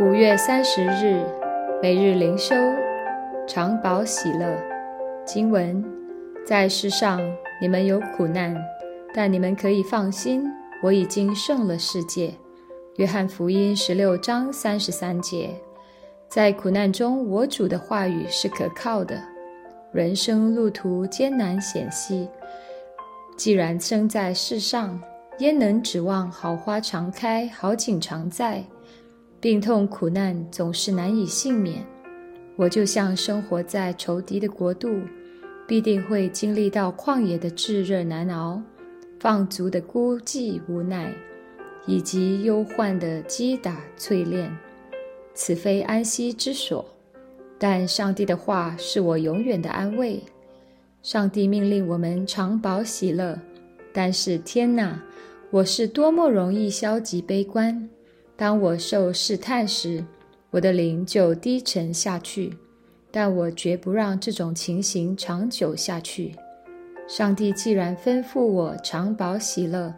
五月三十日，每日灵修，常保喜乐。经文：在世上你们有苦难，但你们可以放心，我已经胜了世界。约翰福音十六章三十三节。在苦难中，我主的话语是可靠的。人生路途艰难险峻，既然生在世上，焉能指望好花常开，好景常在？病痛苦难总是难以幸免，我就像生活在仇敌的国度，必定会经历到旷野的炙热难熬、放逐的孤寂无奈，以及忧患的击打淬炼。此非安息之所，但上帝的话是我永远的安慰。上帝命令我们常保喜乐，但是天哪，我是多么容易消极悲观！当我受试探时，我的灵就低沉下去，但我绝不让这种情形长久下去。上帝既然吩咐我常保喜乐，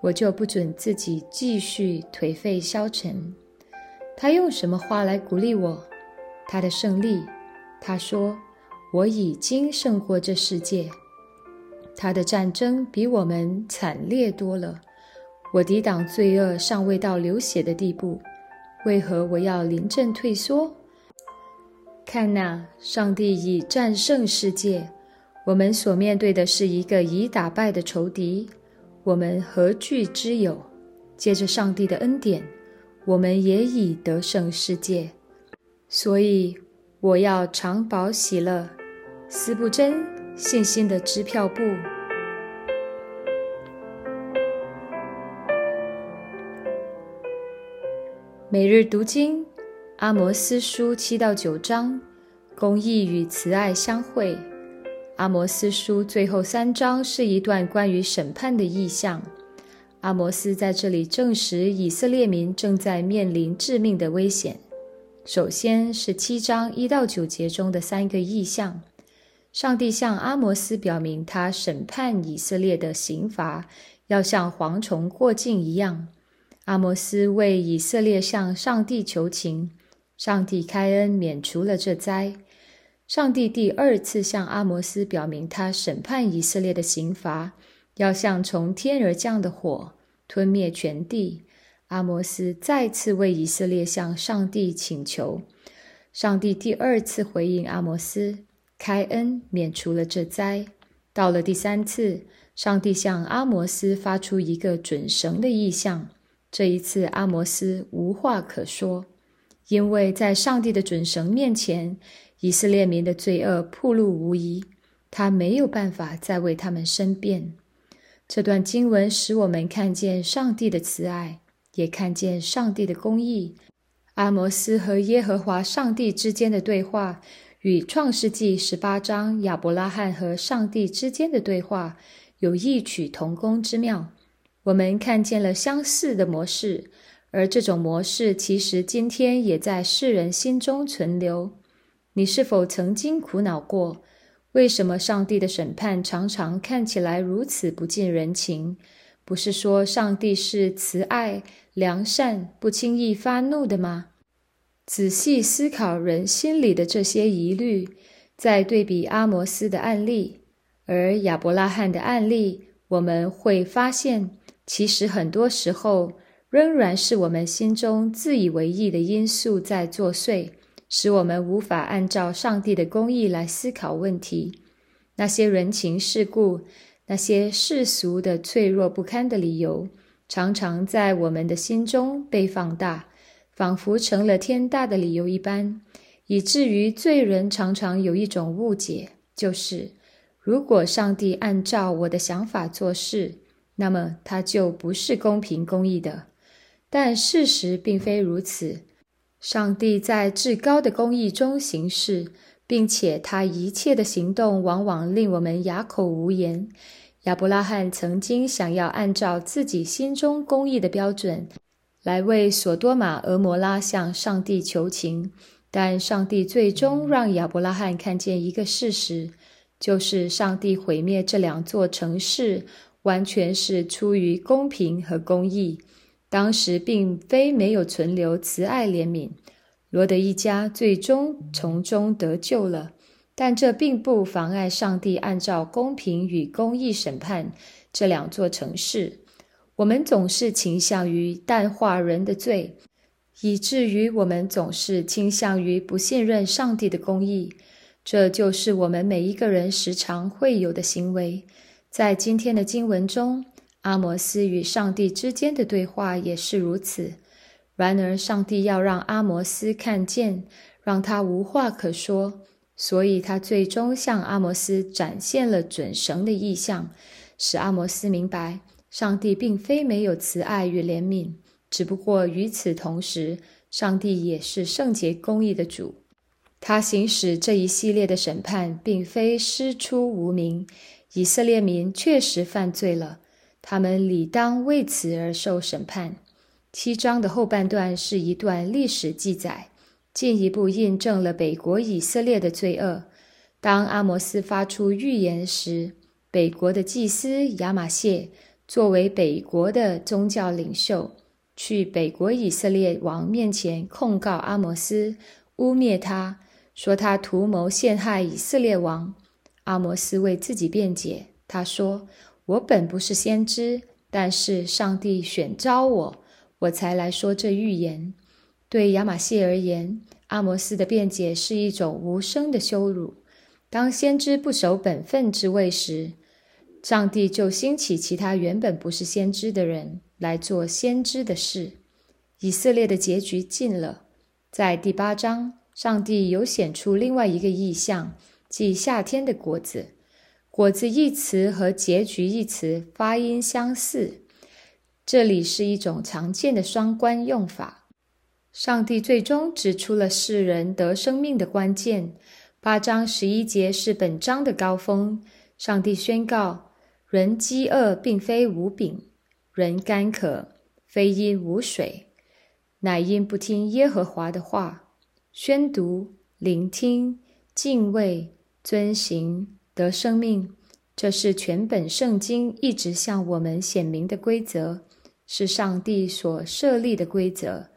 我就不准自己继续颓废消沉。他用什么话来鼓励我？他的胜利。他说：“我已经胜过这世界。”他的战争比我们惨烈多了。我抵挡罪恶尚未到流血的地步，为何我要临阵退缩？看那，上帝已战胜世界，我们所面对的是一个已打败的仇敌，我们何惧之有？借着上帝的恩典，我们也已得胜世界，所以我要常保喜乐。思不真信心的支票簿。每日读经，阿摩斯书七到九章，公义与慈爱相会。阿摩斯书最后三章是一段关于审判的意象。阿摩斯在这里证实以色列民正在面临致命的危险。首先是七章一到九节中的三个意象，上帝向阿摩斯表明，他审判以色列的刑罚要像蝗虫过境一样。阿摩斯为以色列向上帝求情，上帝开恩免除了这灾。上帝第二次向阿摩斯表明，他审判以色列的刑罚要像从天而降的火，吞灭全地。阿摩斯再次为以色列向上帝请求，上帝第二次回应阿摩斯，开恩免除了这灾。到了第三次，上帝向阿摩斯发出一个准绳的意象。这一次，阿摩斯无话可说，因为在上帝的准绳面前，以色列民的罪恶暴露无遗，他没有办法再为他们申辩。这段经文使我们看见上帝的慈爱，也看见上帝的公义。阿摩斯和耶和华上帝之间的对话，与创世纪十八章亚伯拉罕和上帝之间的对话有异曲同工之妙。我们看见了相似的模式，而这种模式其实今天也在世人心中存留。你是否曾经苦恼过，为什么上帝的审判常常看起来如此不近人情？不是说上帝是慈爱、良善、不轻易发怒的吗？仔细思考人心里的这些疑虑，再对比阿摩斯的案例，而亚伯拉罕的案例，我们会发现。其实很多时候，仍然是我们心中自以为意的因素在作祟，使我们无法按照上帝的公义来思考问题。那些人情世故，那些世俗的脆弱不堪的理由，常常在我们的心中被放大，仿佛成了天大的理由一般，以至于罪人常常有一种误解，就是如果上帝按照我的想法做事。那么它就不是公平公义的，但事实并非如此。上帝在至高的公义中行事，并且他一切的行动往往令我们哑口无言。亚伯拉罕曾经想要按照自己心中公义的标准来为索多玛、俄摩拉向上帝求情，但上帝最终让亚伯拉罕看见一个事实，就是上帝毁灭这两座城市。完全是出于公平和公义，当时并非没有存留慈爱怜悯，罗德一家最终从中得救了。但这并不妨碍上帝按照公平与公义审判这两座城市。我们总是倾向于淡化人的罪，以至于我们总是倾向于不信任上帝的公义。这就是我们每一个人时常会有的行为。在今天的经文中，阿摩斯与上帝之间的对话也是如此。然而，上帝要让阿摩斯看见，让他无话可说。所以他最终向阿摩斯展现了准绳的意象，使阿摩斯明白，上帝并非没有慈爱与怜悯，只不过与此同时，上帝也是圣洁公义的主。他行使这一系列的审判，并非师出无名。以色列民确实犯罪了，他们理当为此而受审判。七章的后半段是一段历史记载。进一步印证了北国以色列的罪恶。当阿摩斯发出预言时，北国的祭司亚玛谢作为北国的宗教领袖，去北国以色列王面前控告阿摩斯，污蔑他，说他图谋陷害以色列王。阿摩斯为自己辩解，他说：“我本不是先知，但是上帝选召我，我才来说这预言。”对亚玛谢而言，阿摩斯的辩解是一种无声的羞辱。当先知不守本分之位时，上帝就兴起其他原本不是先知的人来做先知的事。以色列的结局近了。在第八章，上帝有显出另外一个意象，即夏天的果子。果子一词和结局一词发音相似，这里是一种常见的双关用法。上帝最终指出了世人得生命的关键。八章十一节是本章的高峰。上帝宣告：人饥饿并非无饼，人干渴非因无水，乃因不听耶和华的话。宣读、聆听、敬畏、遵行得生命，这是全本圣经一直向我们显明的规则，是上帝所设立的规则。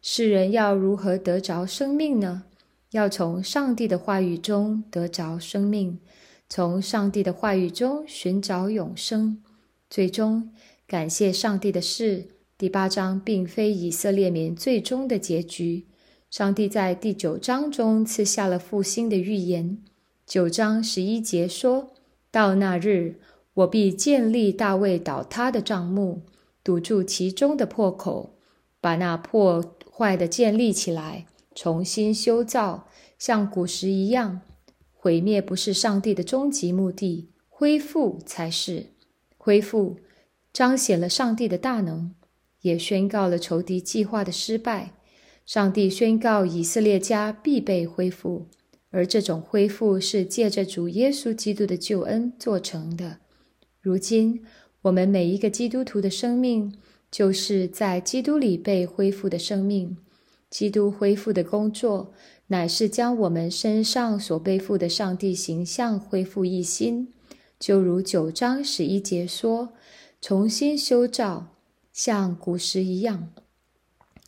世人要如何得着生命呢？要从上帝的话语中得着生命，从上帝的话语中寻找永生。最终，感谢上帝的事，第八章并非以色列民最终的结局。上帝在第九章中赐下了复兴的预言。九章十一节说：“到那日，我必建立大卫倒塌的帐幕，堵住其中的破口，把那破。”坏的建立起来，重新修造，像古时一样。毁灭不是上帝的终极目的，恢复才是。恢复彰显了上帝的大能，也宣告了仇敌计划的失败。上帝宣告以色列家必被恢复，而这种恢复是借着主耶稣基督的救恩做成的。如今，我们每一个基督徒的生命。就是在基督里被恢复的生命，基督恢复的工作，乃是将我们身上所背负的上帝形象恢复一新，就如九章十一节说：“重新修造，像古时一样。”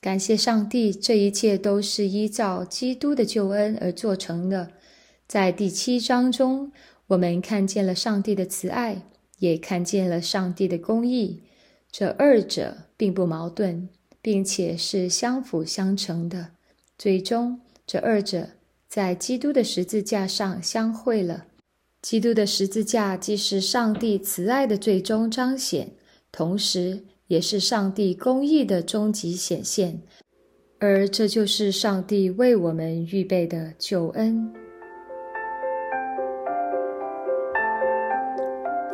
感谢上帝，这一切都是依照基督的救恩而做成的。在第七章中，我们看见了上帝的慈爱，也看见了上帝的公义。这二者并不矛盾，并且是相辅相成的。最终，这二者在基督的十字架上相会了。基督的十字架既是上帝慈爱的最终彰显，同时也是上帝公义的终极显现。而这就是上帝为我们预备的救恩。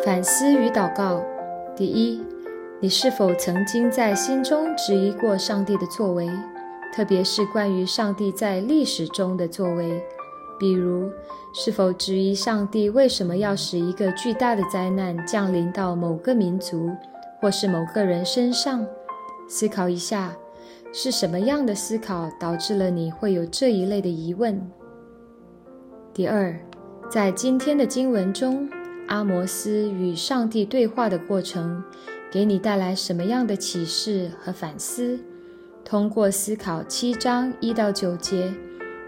反思与祷告，第一。你是否曾经在心中质疑过上帝的作为，特别是关于上帝在历史中的作为？比如，是否质疑上帝为什么要使一个巨大的灾难降临到某个民族或是某个人身上？思考一下，是什么样的思考导致了你会有这一类的疑问？第二，在今天的经文中，阿摩斯与上帝对话的过程。给你带来什么样的启示和反思？通过思考七章一到九节，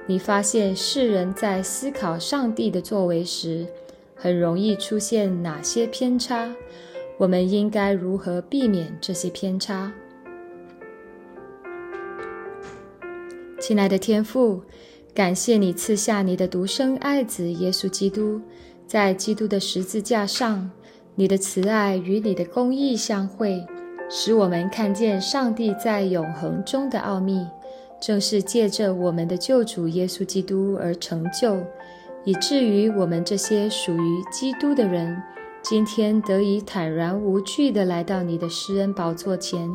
你发现世人在思考上帝的作为时，很容易出现哪些偏差？我们应该如何避免这些偏差？亲爱的天父，感谢你赐下你的独生爱子耶稣基督，在基督的十字架上，你的慈爱与你的公义相会。使我们看见上帝在永恒中的奥秘，正是借着我们的救主耶稣基督而成就，以至于我们这些属于基督的人，今天得以坦然无惧地来到你的施恩宝座前，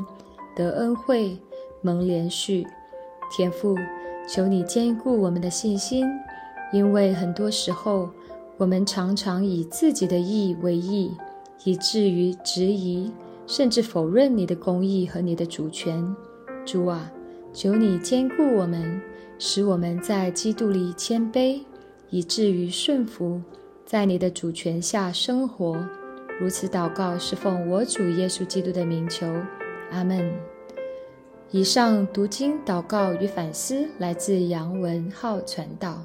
得恩惠、蒙连续。天父，求你坚固我们的信心，因为很多时候我们常常以自己的义为义，以至于质疑。甚至否认你的公义和你的主权，主啊，求你坚固我们，使我们在基督里谦卑，以至于顺服，在你的主权下生活。如此祷告，是奉我主耶稣基督的名求，阿门。以上读经、祷告与反思来自杨文浩传道。